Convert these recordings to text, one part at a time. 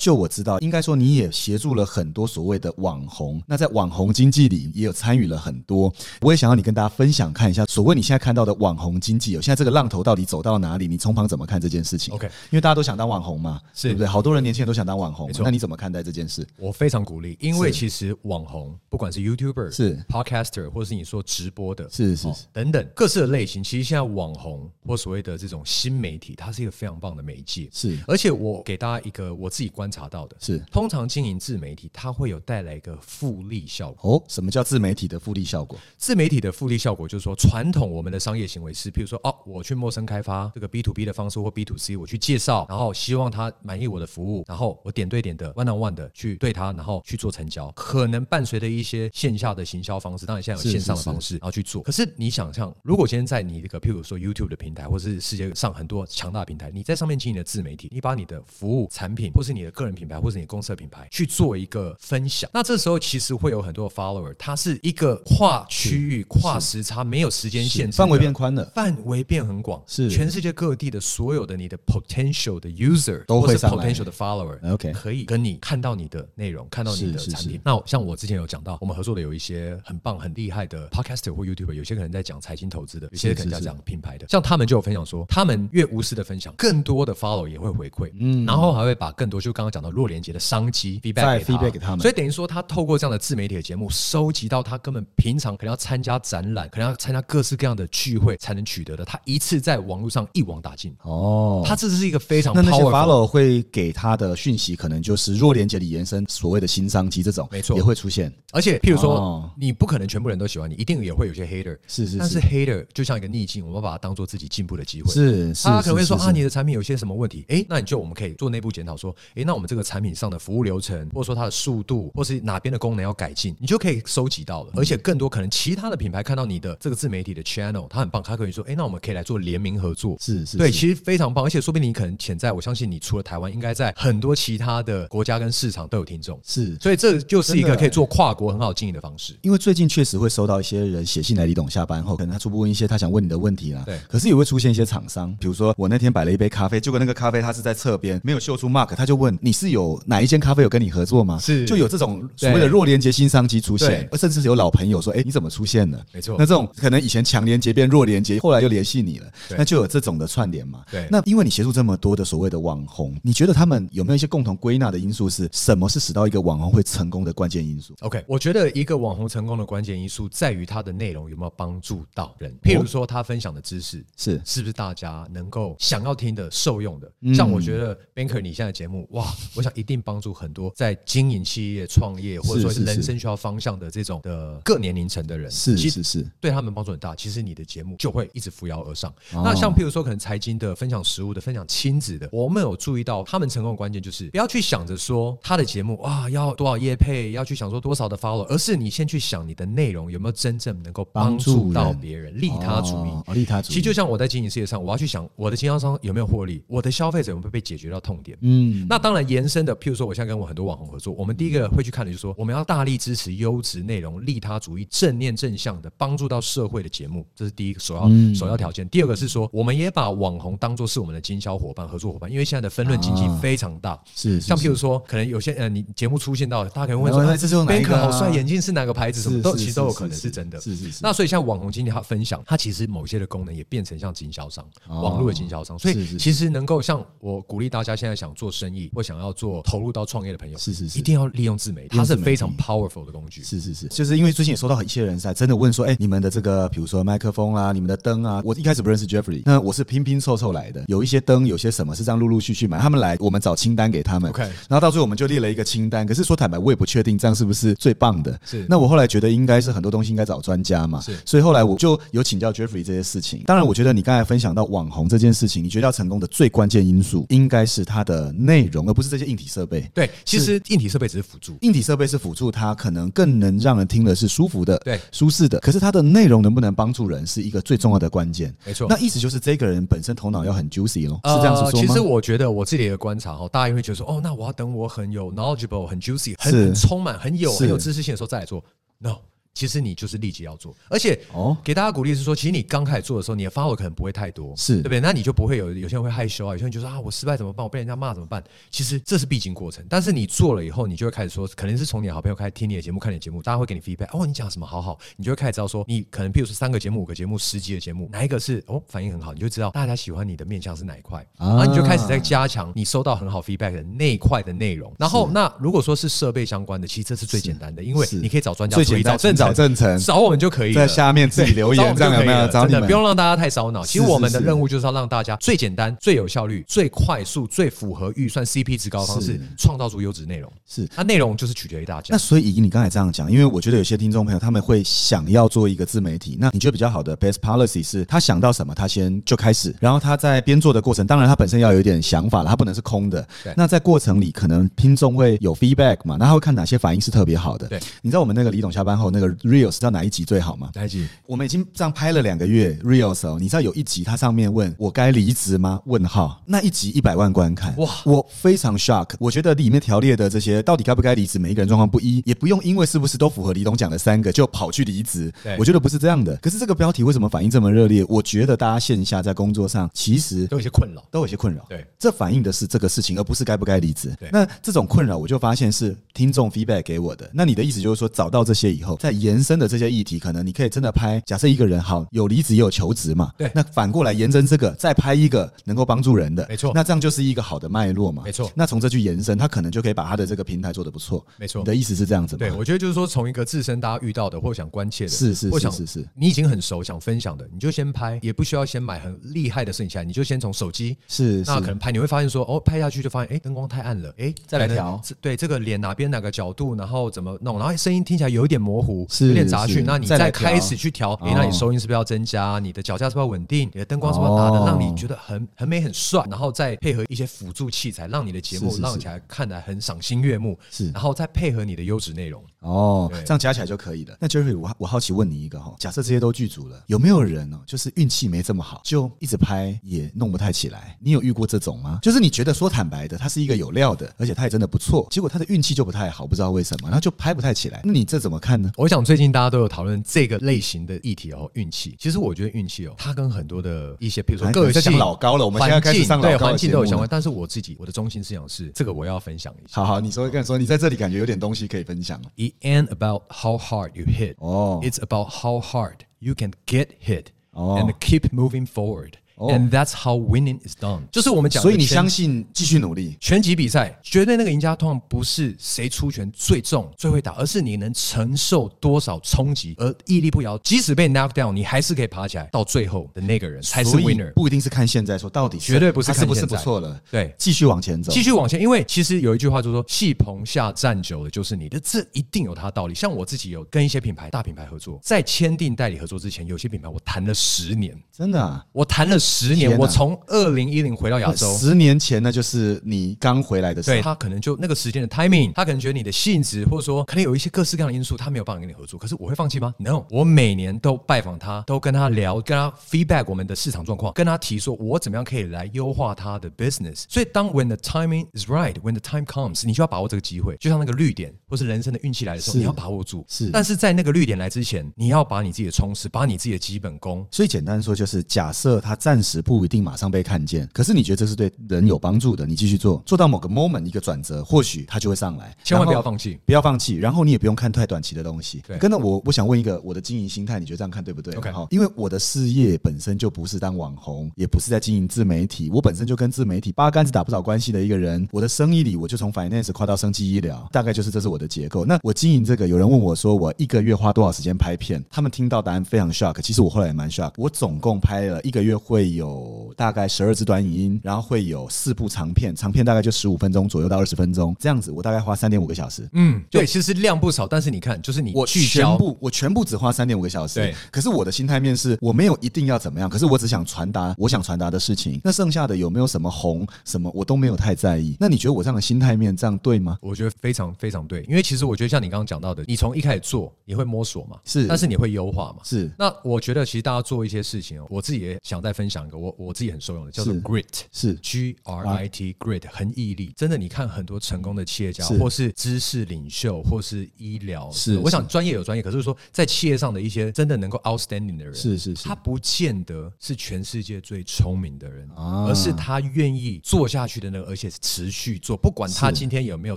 就我知道，应该说你也协助了很多所谓的网红。那在网红经济里也有参与了很多。我也想要你跟大家分享看一下，所谓你现在看到的网红经济，有现在这个浪头到底走到哪里？你从旁怎么看这件事情 OK 因为大家都想当网红嘛，是对不对？好多人年轻人都想当网红那你怎么看待这件事？我非常鼓励，因为其实网红不管是 YouTuber 是 Podcaster，或者是你说直播的，是是等等各式的类型，其实现在网红或所谓的这种新媒体，它是一个非常棒的媒介。是而且我给大家一个我自己观察到的，是通常经营自媒体，它会有带来一个复利效果。哦，什么叫自媒体的复利效果？自媒体的复利效果就是说，传统我们的商业行为是，譬如说，哦，我去陌生开发这个 B to B 的方式或 B to C，我去介绍，然后希望他满意我的服务，然后我点对点的 one on one 的去对他，然后去做成交，可能伴随着一些线下的行销方式，当然现在有线上的方式，然后去做。可是你想象，如果今天在你这个譬如说 YouTube 的平台，或是世界上很多强大的平台，你在上面经营的自媒体，你把你的服务产品，或是你的个人品牌，或者你公司的品牌去做一个分享，那这时候其实会有很多的 follower，它是一个跨区域、跨时差、没有时间限制，范围变宽了，范围变很广，是。全世界各地的所有的你的 potential 的 user 都会上 potential 的 follower。OK 可以跟你看到你的内容，看到你的产品。那像我之前有讲到，我们合作的有一些很棒、很厉害的 podcaster 或 YouTuber，有些可能在讲财经投资的，有些可能在讲品牌的。像他们就有分享说，他们越无私的分享，更多的 follow 也会回馈，嗯，然后还会把更多就刚刚讲到弱连接的商机 feedback 给他 feedback 给他们所以等于说，他透过这样的自媒体的节目，收集到他根本平常可能要参加展览，可能要参加各式各样的聚会才能取得的，他一次在网络上一网打尽。哦，他这是一个非常那那些 follow 会给他的讯息，可能就是弱连接里延伸所谓的新商机，这种没错也会出现。而且，譬如说，哦你不可能全部人都喜欢你，一定也会有些 hater。是是但是 hater 就像一个逆境，我们把它当做自己进步的机会。是是，他可能会说啊，你的产品有些什么问题？诶，那你就我们可以做内部检讨，说，诶，那我们这个产品上的服务流程，或者说它的速度，或是哪边的功能要改进，你就可以收集到了。而且更多可能其他的品牌看到你的这个自媒体的 channel，它很棒，它可以说，哎，那我们可以来做联名合作。对，是是对其实非常棒，而且说不定你可能潜在，我相信你除了台湾，应该在很多其他的国家跟市场都有听众，是所以这就是一个可以做跨国很好经营的方式。因为最近确实会收到一些人写信来，李董下班后，可能他初步问一些他想问你的问题啦。对可是也会出现一些厂商，比如说我那天摆了一杯咖啡，结果那个咖啡它是在侧边，没有秀出 mark，他就问你是有哪一间咖啡有跟你合作吗？是就有这种所谓的弱连接新商机出现，甚至是有老朋友说，哎，你怎么出现了？没错那这种可能以前强连接变弱连接，后来又联系你了，那就有这种的串联嘛。对那因为你协助这么多的所谓的网红，你觉得他们有没有一些共同归纳的因素？是什么是使到一个网红会成功的关键因素？OK，我觉得一个网红成功的关键因素在于他的内容有没有帮助到人。譬如说，他分享的知识是是不是大家能够想要听的、受用的？嗯像我觉得 Banker 你现在节目，哇，我想一定帮助很多在经营企业、创业或者说是是人生需要方向的这种的各年龄层的人，是其实是是，对他们帮助很大。其实你的节目就会一直扶摇而上。哦那像譬如说，可能财经的、分享食物的、分享亲子的，我们有注意到他们成功的关键就是不要去想着说他的节目啊要多少业配，要去想说多少的 follow，而是你先去想你的内容有没有真正能够帮助到别人，利他主义。利他主义。其实就像我在经营事业上，我要去想我的经销商有没有获利，我的消费者有没有被解决到痛点。嗯，那当然延伸的，譬如说，我现在跟我很多网红合作，我们第一个会去看的就是说，我们要大力支持优质内容、利他主义、正念正向的帮助到社会的节目，这是第一个首要、嗯首要条件。第二个是说，我们也把网红当做是我们的经销伙伴、合作伙伴，因为现在的分论经济啊非常大。是像譬如说，可能有些呃，你节目出现到，大家可能会问说，这是用哪一个啊好帅，眼镜是哪个牌子？什么都其实都有可能是真的。是是是。那所以像网红经济他分享，它其实某些的功能也变成像经销商、哦网络的经销商，所以其实能够像我鼓励大家现在想做生意或想要做投入到创业的朋友，是是是。一定要利用自媒体，它是非常 powerful 的工具。是是是，就是因为最近也收到一些人在真的问说，哎、你们的这个，比如说麦克风啦，你们的灯啊，我一开始不认识 Jeffrey，那我是拼拼凑凑来的，有一些灯，有些什么是这样陆陆续续买，他们来，我们找清单给他们。OK 然后到最后我们就列了一个清单，可是说坦白，我也不确定这样是不是最棒的。是。那我后来觉得应该是很多东西应该找专家嘛，是。所以后来我就有请教 Jeffrey 这些事情。当然，我觉得你刚才分享到网红这件事情，你觉得要成功的最关键因素应该是它的内容，而不是这些硬体设备。对，其实硬体设备只是辅助。硬体设备是辅助它，可能更能让人听的是舒服的，对舒适的。可是它的内容能不能帮助人，是一个最重要的关键。没错那意思就是这个人本身头脑要很 juicy 咯，是这样子说吗？呃其实我觉得我自己的观察哈，大家会觉得说，哦，那我要等我很有 knowledgeable、很 juicy、很充满、很有很有知识性的时候再来做。No，其实你就是立即要做，而且哦给大家鼓励是说，其实你刚开始做的时候，你的 follow 可能不会太多，是对不对？那你就不会有有些人会害羞啊，有些人就说啊，我失败怎么办？我被人家骂怎么办？其实这是必经过程，但是你做了以后，你就会开始说，可能是从你的好朋友开始听你的节目、看你的节目，大家会给你 feedback，哦，你讲什么好好，你就会开始知道说，你可能譬如说三个节目、五个节目、十集的节目，哪一个是哦反应很好，你就知道大家喜欢你的面向是哪一块，啊然后你就开始在加强你收到很好 feedback 的那一块的内容。然后那如果说是设备相关的，其实这是最简单的，因为你可以找专家处理，最简单找正找正成找我们就可以在下面自己留言，这样有没有？找你们不用让大家太烧脑。其实我们的任务就是要让大家最简单、最有效率、最快速、最符合预算、CP 值高的方式，创造出优质内容。是它内容就是取决于大家那。所以以你刚才这样讲，因为我觉得有些听众朋友他们会想要做一个自媒体，那你觉得比较好的 best policy 是他想到什么，他先就开始，然后他在编做的过程，当然他本身要有一点想法了，他不能是空的对。那在过程里，可能听众会有 feedback 嘛，那他会看哪些反应是特别好的。对，你知道我们那个李董下班后那个 reels 知道哪一集最好吗？哪一集？我们已经这样拍了两个月 reels 哦，你知道有一集它上面问我该离职吗？问号，那一集一百万观看，哇哇，我非常 shock。我觉得里面条列的这些到底该不该离职，每一个人状况不一，也不用因为是不是都符合李董讲的三个就跑去离职。我觉得不是这样的。可是这个标题为什么反应这么热烈？我觉得大家线下在工作上其实都有些困扰。都有些困扰。对，这反映的是这个事情，而不是该不该离职对。那这种困扰，我就发现是听众 feedback 给我的。那你的意思就是说，找到这些以后，再延伸的这些议题，可能你可以真的拍。假设一个人好有离职也有求职嘛，对那反过来延伸这个，再拍一个能够帮助人的，没错那这样就是一个好的脉络嘛，没错那从这去延伸，他可能就可以把他的这个平台做得不错。没错你的意思是这样子吗？对，我觉得就是说，从一个自身大家遇到的或想关切的，是是是是是你已经很熟想分享的，你就先拍，也不需要先买很厉害的摄影器材，你就先从手机。是是那可能拍，你会发现说，哦，拍下去就发现，哎，灯光太暗了，哎，再来调对，这个脸哪边哪个角度，然后怎么弄，然后声音听起来有一点模糊，是有点杂是讯，那你再开始去调，哎，那你哦收音是不是要增加？你的脚架是不是要稳定？你的灯光是不是要打的，哦让你觉得很很美很帅？然后再配合一些辅助器材，让你的节目让起来看起来很赏心悦目，是然后再配合你的优质内容。哦，这样加起来就可以了。那 Jerry，我我好奇问你一个哈，假设这些都剧组了，有没有人哦，就是运气没这么好，就一直拍也弄不太起来？你有遇过这种吗？就是你觉得说坦白的，他是一个有料的，而且他也真的不错，结果他的运气就不太好，不知道为什么，然后就拍不太起来。那你这怎么看呢？我想最近大家都有讨论这个类型的议题哦，运气。其实我觉得运气哦，它跟很多的一些，比如说哎个性、你在讲老高了我们现在开始上老对环境都有相关。但是我自己我的中心思想是，这个我要分享一下。好好，你说跟你说，你在这里感觉有点东西可以分享哦。It ain't about how hard you hit. 哦 It's about how hard you can get hit 哦 and keep moving forward. And that's how winning is done. 就是我们讲所以你相信继续努力，拳击比赛，绝对那个赢家通常不是谁出拳最重、最会打，而是你能承受多少冲击，而屹立不摇。即使被 knock down，你还是可以爬起来，到最后的那个人才是 winner。不一定是看现在说到底绝对不是他是不是看现在不错了，对继续往前走，继续往前，因为其实有一句话就是说，戏棚下站久了就是你的，这一定有它的道理。像我自己有跟一些品牌、大品牌合作，在签订代理合作之前，有些品牌我谈了十年，真的啊。我谈了十年，我从二零一零回到亚洲，十年前那就是你刚回来的时候，对他可能就那个时间的 timing，他可能觉得你的性质，或者说可能有一些各式各样的因素，他没有办法跟你合作。可是我会放弃吗？No，我每年都拜访他，都跟他聊，跟他 feedback 我们的市场状况，跟他提说我怎么样可以来优化他的 business。所以当 when the timing is right，when the time comes，你就要把握这个机会，就像那个绿点或是人生的运气来的时候，你要把握住。是但是在那个绿点来之前，你要把你自己的充实，把你自己的基本功。所以简单说就是，假设他暂时不一定马上被看见，可是你觉得这是对人有帮助的，你继续做，做到某个 moment 一个转折，或许它就会上来。千万不要放弃不要放弃，然后你也不用看太短期的东西。对跟着我，我想问一个我的经营心态，你觉得这样看对不对 OK 好，因为我的事业本身就不是当网红，也不是在经营自媒体，我本身就跟自媒体八竿子打不着关系的一个人。我的生意里，我就从 finance 跨到生技医疗，大概就是这是我的结构。那我经营这个，有人问我说我一个月花多少时间拍片，他们听到答案非常 shock。其实我后来也蛮 shock，我总共拍了一个月会有大概十二支短影音，然后会有四部长片，长片大概就十五分钟左右到二十分钟，这样子我大概花三点五个小时。嗯，对，其实量不少，但是你看，就是你我。全部我全部只花三点五个小时。对，可是我的心态面是我没有一定要怎么样，可是我只想传达我想传达的事情。那剩下的有没有什么红什么，我都没有太在意。那你觉得我这样的心态面这样对吗？我觉得非常非常对，因为其实我觉得像你刚刚讲到的，你从一开始做，你会摸索嘛，是但是你会优化嘛。是那我觉得其实大家做一些事情哦，我自己也想再分享享一个我我自己很受用的，叫做 Grit。是。G R I T Grit 很毅力，真的，你看很多成功的企业家，是。或是知识领袖，或是医疗，是我想专业有专业，可是说在企业上的一些真的能够 outstanding 的人，是是是。他不见得是全世界最聪明的人，啊。而是他愿意做下去的那个，而且是持续做，不管他今天有没有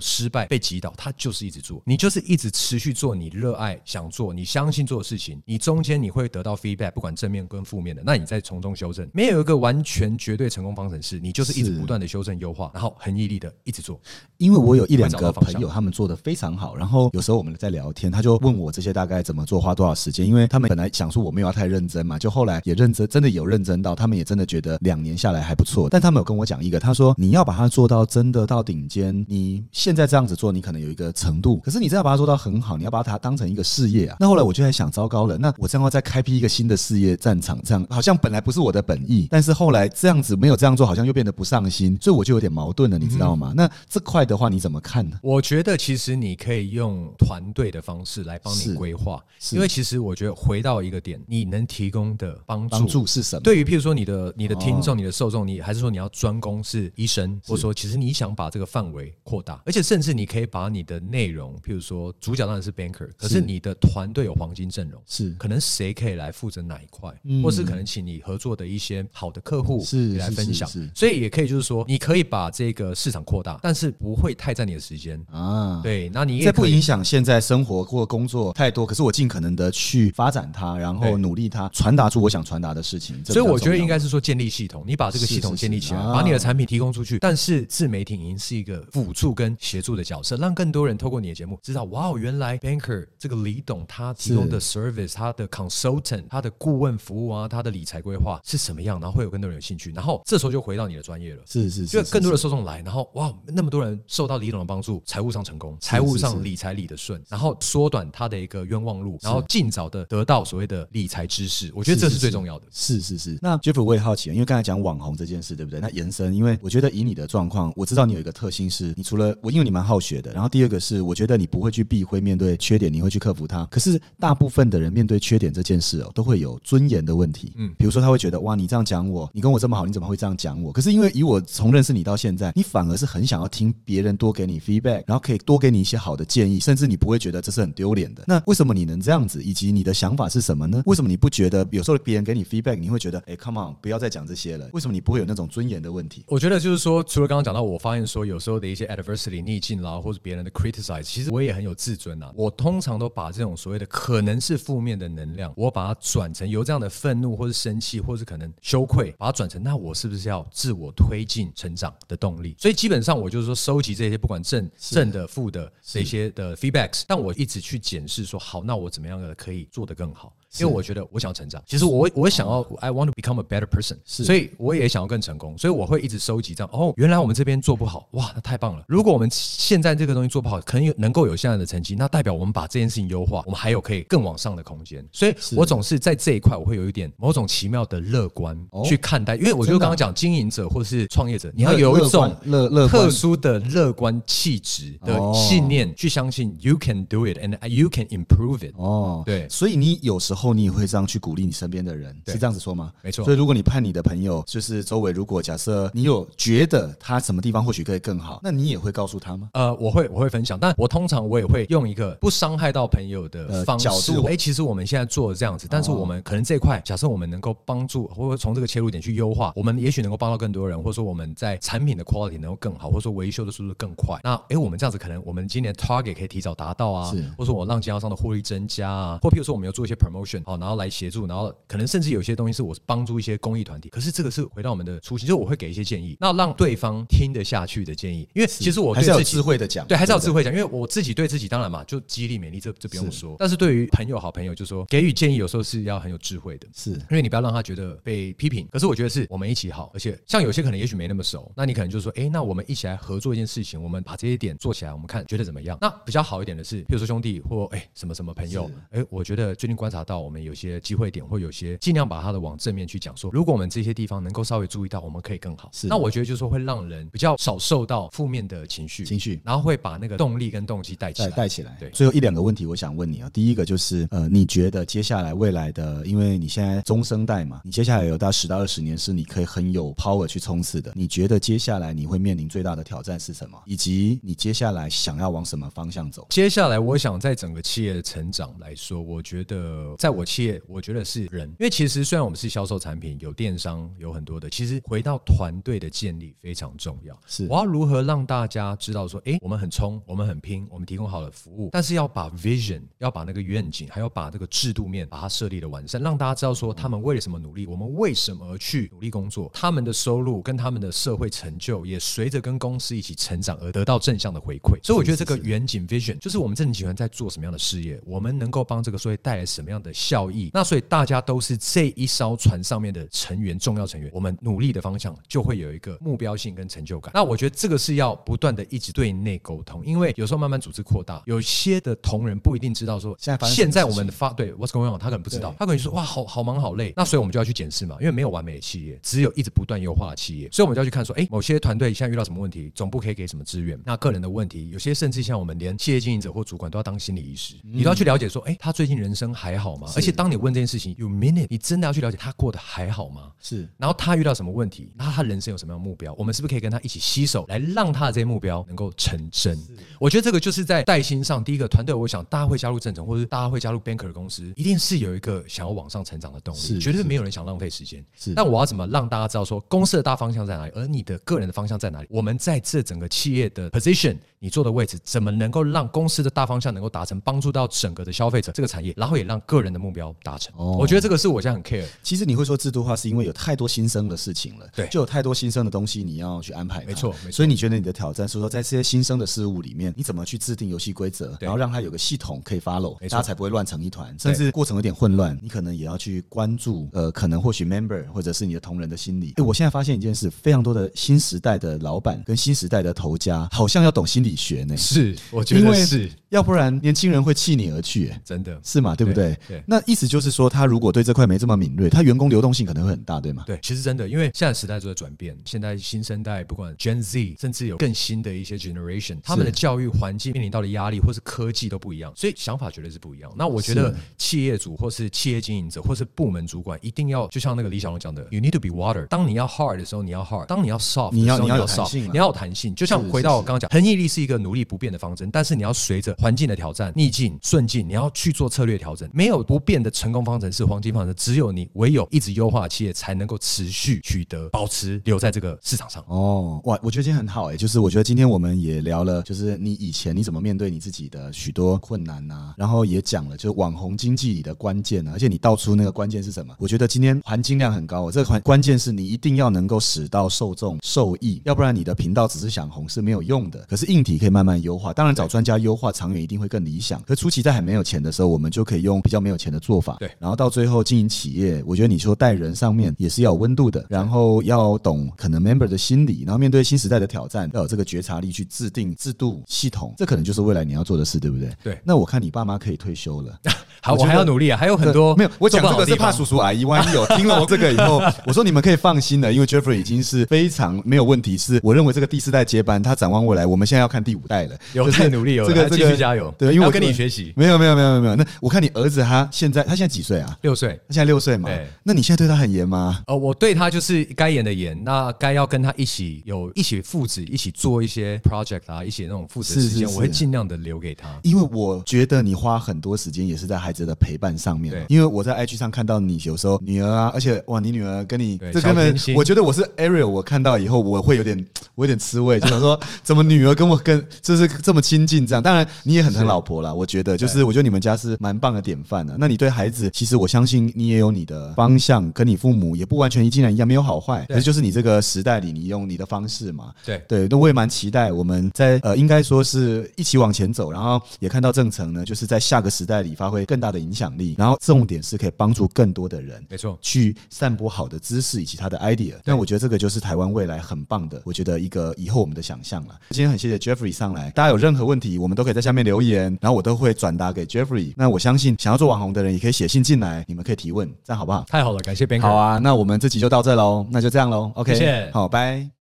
失败被击倒，他就是一直做。你就是一直持续做你热爱、想做、你相信做的事情，你中间你会得到 feedback，不管正面跟负面的，那你再从中修正。没有一个完全绝对成功方程式，你就是一直不断的修正优化，然后很毅力的一直做。因为我有一两个朋友，他们做的非常好，然后有时候我们在聊天，他就问我这些大概怎么做，花多少时间，因为他们本来想说我没有要太认真嘛，就后来也认真，真的有认真到，他们也真的觉得两年下来还不错，但他们有跟我讲一个，他说你要把它做到真的到顶尖，你现在这样子做，你可能有一个程度，可是你真的要把它做到很好，你要把它当成一个事业啊。那后来我就在想，糟糕了，那我这样要再开辟一个新的事业战场，这样好像本来不是我的本意，但是后来这样子没有这样做，好像又变得不上心，所以我就有点矛盾了，你知道吗？那这块的话你怎么看呢？我觉得其实你可以用团队的方式来帮你规划，因为其实我觉得回到一个点，你能提供的帮助帮助是什么？对于譬如说你的你的听哦众、你的受众，你还是说你要专攻是医生，或者说其实你想把这个范围扩大，而且甚至你可以把你的内容，譬如说主角当然是 banker，可是是你的团队有黄金阵容。是可能谁可以来负责哪一块，嗯或是可能请你合作的一些好的客户是来分享是是，所以也可以就是说，你可以把这个市场扩大，但是不会太占你的时间。啊，。对，那你也不影响现在生活或工作太多，可是我尽可能的去发展它，然后努力它，传达出我想传达的事情。所以我觉得应该是说建立系统，你把这个系统建立起来，把你的产品提供出去。但是自媒体已经是一个辅助跟协助的角色，让更多人透过你的节目知道，哇，哦，原来 Banker 这个李董他提供的 service，他的 consultant，他的顾问服务啊，他的理财规划是什么样，然后会有更多人有兴趣。然后这时候就回到你的专业了。是是，是，因为更多的受众来，然后哇，那么多人受到李董的帮助，财务上成功，财务上理财理得顺，然后缩短他的一个冤枉路，然后尽早的得到所谓的理财知识，我觉得这是最重要的。是是是。那 Jeff 我也好奇，因为刚才讲网红这件事，对不对？那延伸，因为我觉得以你的状况，我知道你有一个特性是，你除了我，因为你蛮好学的，然后第二个是，我觉得你不会去避讳面对缺点，你会去克服它。可是大部分的人面对缺点这件事哦，都会有尊严的问题。嗯，比如说他会觉得哇，你这样讲我，你跟我这么好，你怎么会这样讲我？可是因为以我从认识你到现在，你反而是很想要听别人多给你 feedback，然后可以多给你一些好的建议，甚至你不会觉得这是很丢脸的。那为什么你能这样子？以及你的想法是什么呢？为什么你不觉得有时候别人给你 feedback，你会觉得哎，come on，不要再讲这些了？为什么你不会有那种尊严的问题？我觉得就是说，除了刚刚讲到，我发现说有时候的一些 adversity 逆境啦，或者别人的 criticize，其实我也很有自尊啊。我通常都把这种所谓的可能是负面的能量，我把它转成由这样的愤怒，或是生气，或是可能羞愧，把它转成那我是不是要自我推进成长的动力？所以基本上我就是说收集这些不管正正的、负的这些的 feedbacks，但我一直去检视说，好，那我怎么样的可以做得更好？因为我觉得我想要成长，其实我我想要 I want to become a better person，所以我也想要更成功，所以我会一直收集这样。哦，原来我们这边做不好，哇，那太棒了！如果我们现在这个东西做不好，可能有能够有现在的成绩，那代表我们把这件事情优化，我们还有可以更往上的空间。所以我总是在这一块，我会有一点某种奇妙的乐观哦去看待，因为我就真的啊。刚刚讲经营者或是创业者，你要有一种乐乐特殊的乐观气质的哦。信念，去相信 you can do it and you can improve it。哦，对。所以你有时候你也会这样去鼓励你身边的人，是这样子说吗？没错所以如果你盼你的朋友，就是周围，如果假设你有觉得他什么地方或许可以更好，那你也会告诉他吗？呃，我会我会分享，但我通常我也会用一个不伤害到朋友的呃方式。角度哎、其实我们现在做的这样子，但是我们可能这一块，假设我们能够帮助，或者从这个切入点去优化，我们也许能够帮到更多人，或者说我们在产品的 quality 能够更好，或者说维修的速度更快。那哎、我们这样子可能我们今年 target 可以提早达到啊是，或者说我让经销商的获利增加啊，或譬如说我们要做一些 promotion 好，然后来协助，然后可能甚至有些东西是我帮助一些公益团体，可是这个是回到我们的初心，就是我会给一些建议，那让对方听得下去的建议，因为其实我还是要智慧的讲，对，还是要智慧讲，因为我自己对自己当然嘛，就激励勉励，这这不用说。但是对于朋友、好朋友，就说给予建议，有时候是要很有智慧的。是因为你不要让他觉得被批评，可是我觉得是我们一起好，而且像有些可能也许没那么熟，那你可能就说，哎，那我们一起来合作一件事情，我们把这些点做起来，我们看觉得怎么样？那比较好一点的是，比如说兄弟或哎什么什么朋友，哎，我觉得最近观察到我们有些机会点，或有些尽量把它的往正面去讲，说如果我们这些地方能够稍微注意到，我们可以更好。是那我觉得就是说会让人比较少受到负面的情绪，情绪然后会把那个动力跟动机带起带来。带起来。对最后一两个问题，我想问你啊。第一个就是，呃，你觉得接下来未来的，因为你现在中生代嘛，你接下来有到十到二十年是你可以很有 power 去冲刺的。你觉得接下来你会面临最大的挑战是什么？以及你接下来想要往什么方向走？接下来，我想在整个企业的成长来说，我觉得在我企业，我觉得是人，因为其实虽然我们是销售产品，有电商，有很多的，其实回到团队的建立非常重要。是。我要如何让大家知道说，诶，我们很冲，我们很拼，我们提供好的服务，但是要把 vision，要把那个愿景，还要把这个制度面把它设立的完善，让大家知道说他们为了什么努力，我们为什么而去努力工作，他们的收入跟他们的社会成就也随着跟公司一起成长而得到正向的回馈。所以我觉得这个远景 vision 就是我们正集团在做什么样的事业，我们能够帮这个社会带来什么样的效益。那所以大家都是这一艘船上面的成员，重要成员，我们努力的方向就会有一个目标性跟成就感。那我觉得这个是要不断的一直对内沟通，因为有时候慢慢组织扩大，有些的同仁不一定知道说现在现在我们的发对 what's going on，他可能不知道，他可能说哇好好忙好累，那所以我们就要去检视嘛，因为没有完美的企业，只有一直不断优化的企业，所以我们就要去看说，哎，某些团队现在遇到什么问题，总部可以给什么资源，那个人的问题，有些甚至像我们连企业经营者或主管都要当心理医师，你都要去了解说，哎，他最近人生还好吗？而且当你问这件事情，you mean it，你真的要去了解他过得还好吗？是然后他遇到什么问题，那他人生有什么样的目标？我们是不是可以跟他一起携手，来让他的这些目标能够成真？我觉得这个就是在带薪上，第一个团队，我想大家会加入正成，或者大家会加入 banker 的公司，一定是有一个想要往上成长的动是力，绝对没有人想浪费时间。是但我要怎么让大家知道说公司的大方向在哪里，而你的个人的方向在哪里？我们在这整个企业的 position，你做的位置，怎么能够让公司的大方向能够达成，帮助到整个的消费者这个产业，然后也让个人的目标达成？哦我觉得这个是我现在很 care。其实你会说制度化，是因为有太多新生的事情了，对就有太多新生的东西你要去安排它。没错没错所以你觉得你的挑战是说，在这些新生的事物里面，你怎么去制定游戏规则，然后让它有个系统可以 follow，大家才不会乱成一团，甚至过程有点混乱。你可能也要去关注，呃，可能或许 member 或者是你的同仁的心理。诶，我现在发现一件事，非常多的新时代的老板跟新时代的头家，好像要懂心理学呢，是，我觉得是要不然年轻人会弃你而去。诶真的。是嘛？对不对？对对那意思就是说，他如果对这块没这么敏锐，他员工流动性可能会很大，对吗？对，其实真的，因为现在时代都在转变，现在新生代不管 Gen Z，甚至有更新的一些 generation，他们的教育环境面临到的压力或是科技都不一样，所以想法绝对是不一样。那我觉得企业主或是企业经营者或是部门主管一定要，就像那个李小龙讲的，You need to be water。当你要 hard 的时候，你要 hard；当你要 soft，你要你要有 soft 弹性啊你要有弹性。就像回到我刚刚讲，恒毅力是一个努力不变的方针，但是你要随着环境的挑战、逆境、顺境，你要去做策略调整。没有不变的成功方程式、黄金方程式，只有你唯有一直优化企业，才能够持续取得、保持留在这个市场上。哦，哇，我觉得今天很好哎、就是我觉得今天我们也聊了，就是你以前你怎么面对你自己的许多困难呐、然后也讲了就是网红经济里的关键啊，而且你道出那个关键是什么？我觉得今天含金量很高、哦，这个关关键是你一定要能够使到受众受益，要不然你的频道只是想红是没有用的。可是硬体可以慢慢优化，当然找专家优化，长远一定会更理想。可初期在还没有钱的时候，我们就可以用比较没有钱的做法，对然后到最后经营企业，我觉得你说带人上面也是要有温度的，然后要懂可能 member 的心理，然后面对新时代的挑战，要有这个觉察力去制定制度系统，这可能就是未来你要做的事，对不对？对那我看你爸妈可以退休了。好，我我还要努力啊，还有很多没有，我讲这个是怕叔叔阿姨，万一有听了我这个以后，我说你们可以放心的，因为 Jeffrey 已经是非常没有问题，是我认为这个第四代接班，他展望未来，我们现在要看第五代了，有就是太努力，有这个这个续加油。对，因为我跟你学习。没有没有没有没有，那我看你儿子他现在他现在几岁啊？六岁，他现在六岁嘛对，那你现在对他很严吗？呃，我对他就是该严的严，那该要跟他一起有一起父子一起做一些 project 啊，一起那种父子的时间，是是是我会尽量的留给他。因为我觉得你花很多时间也是在孩子的陪伴上面对。因为我在 IG 上看到你有时候女儿啊，而且哇，你女儿跟你对这根本我觉得我是 Ariel，我看到以后我会有点我有点吃味，就想说 怎么女儿跟我跟就是这么亲近这样。当然你也很疼老婆啦，我觉得就是我觉得你们家是蛮棒的典范的。那你对孩子，其实我相信你也有你的方向，跟你父母也不完全一竟然一样，没有好坏，可是就是你这个时代里，你用你的方式嘛，对对，那我也蛮期待我们在呃，应该说是一起往前走，然后也看到正成呢，就是在下个时代里发挥更大的影响力，然后重点是可以帮助更多的人。没错，去散播好的知识以及他的 idea，但我觉得这个就是台湾未来很棒的，我觉得一个以后我们的想象了。今天很谢谢 Jeffrey 上来，大家有任何问题，我们都可以在下面留言，然后我都会转达给 Jeffrey。那我相信想要做网红红的人也可以写信进来，你们可以提问，这样好不好？太好了，感谢 Banker。好啊，那我们这集就到这喽，那就这样喽，OK，谢谢好，拜。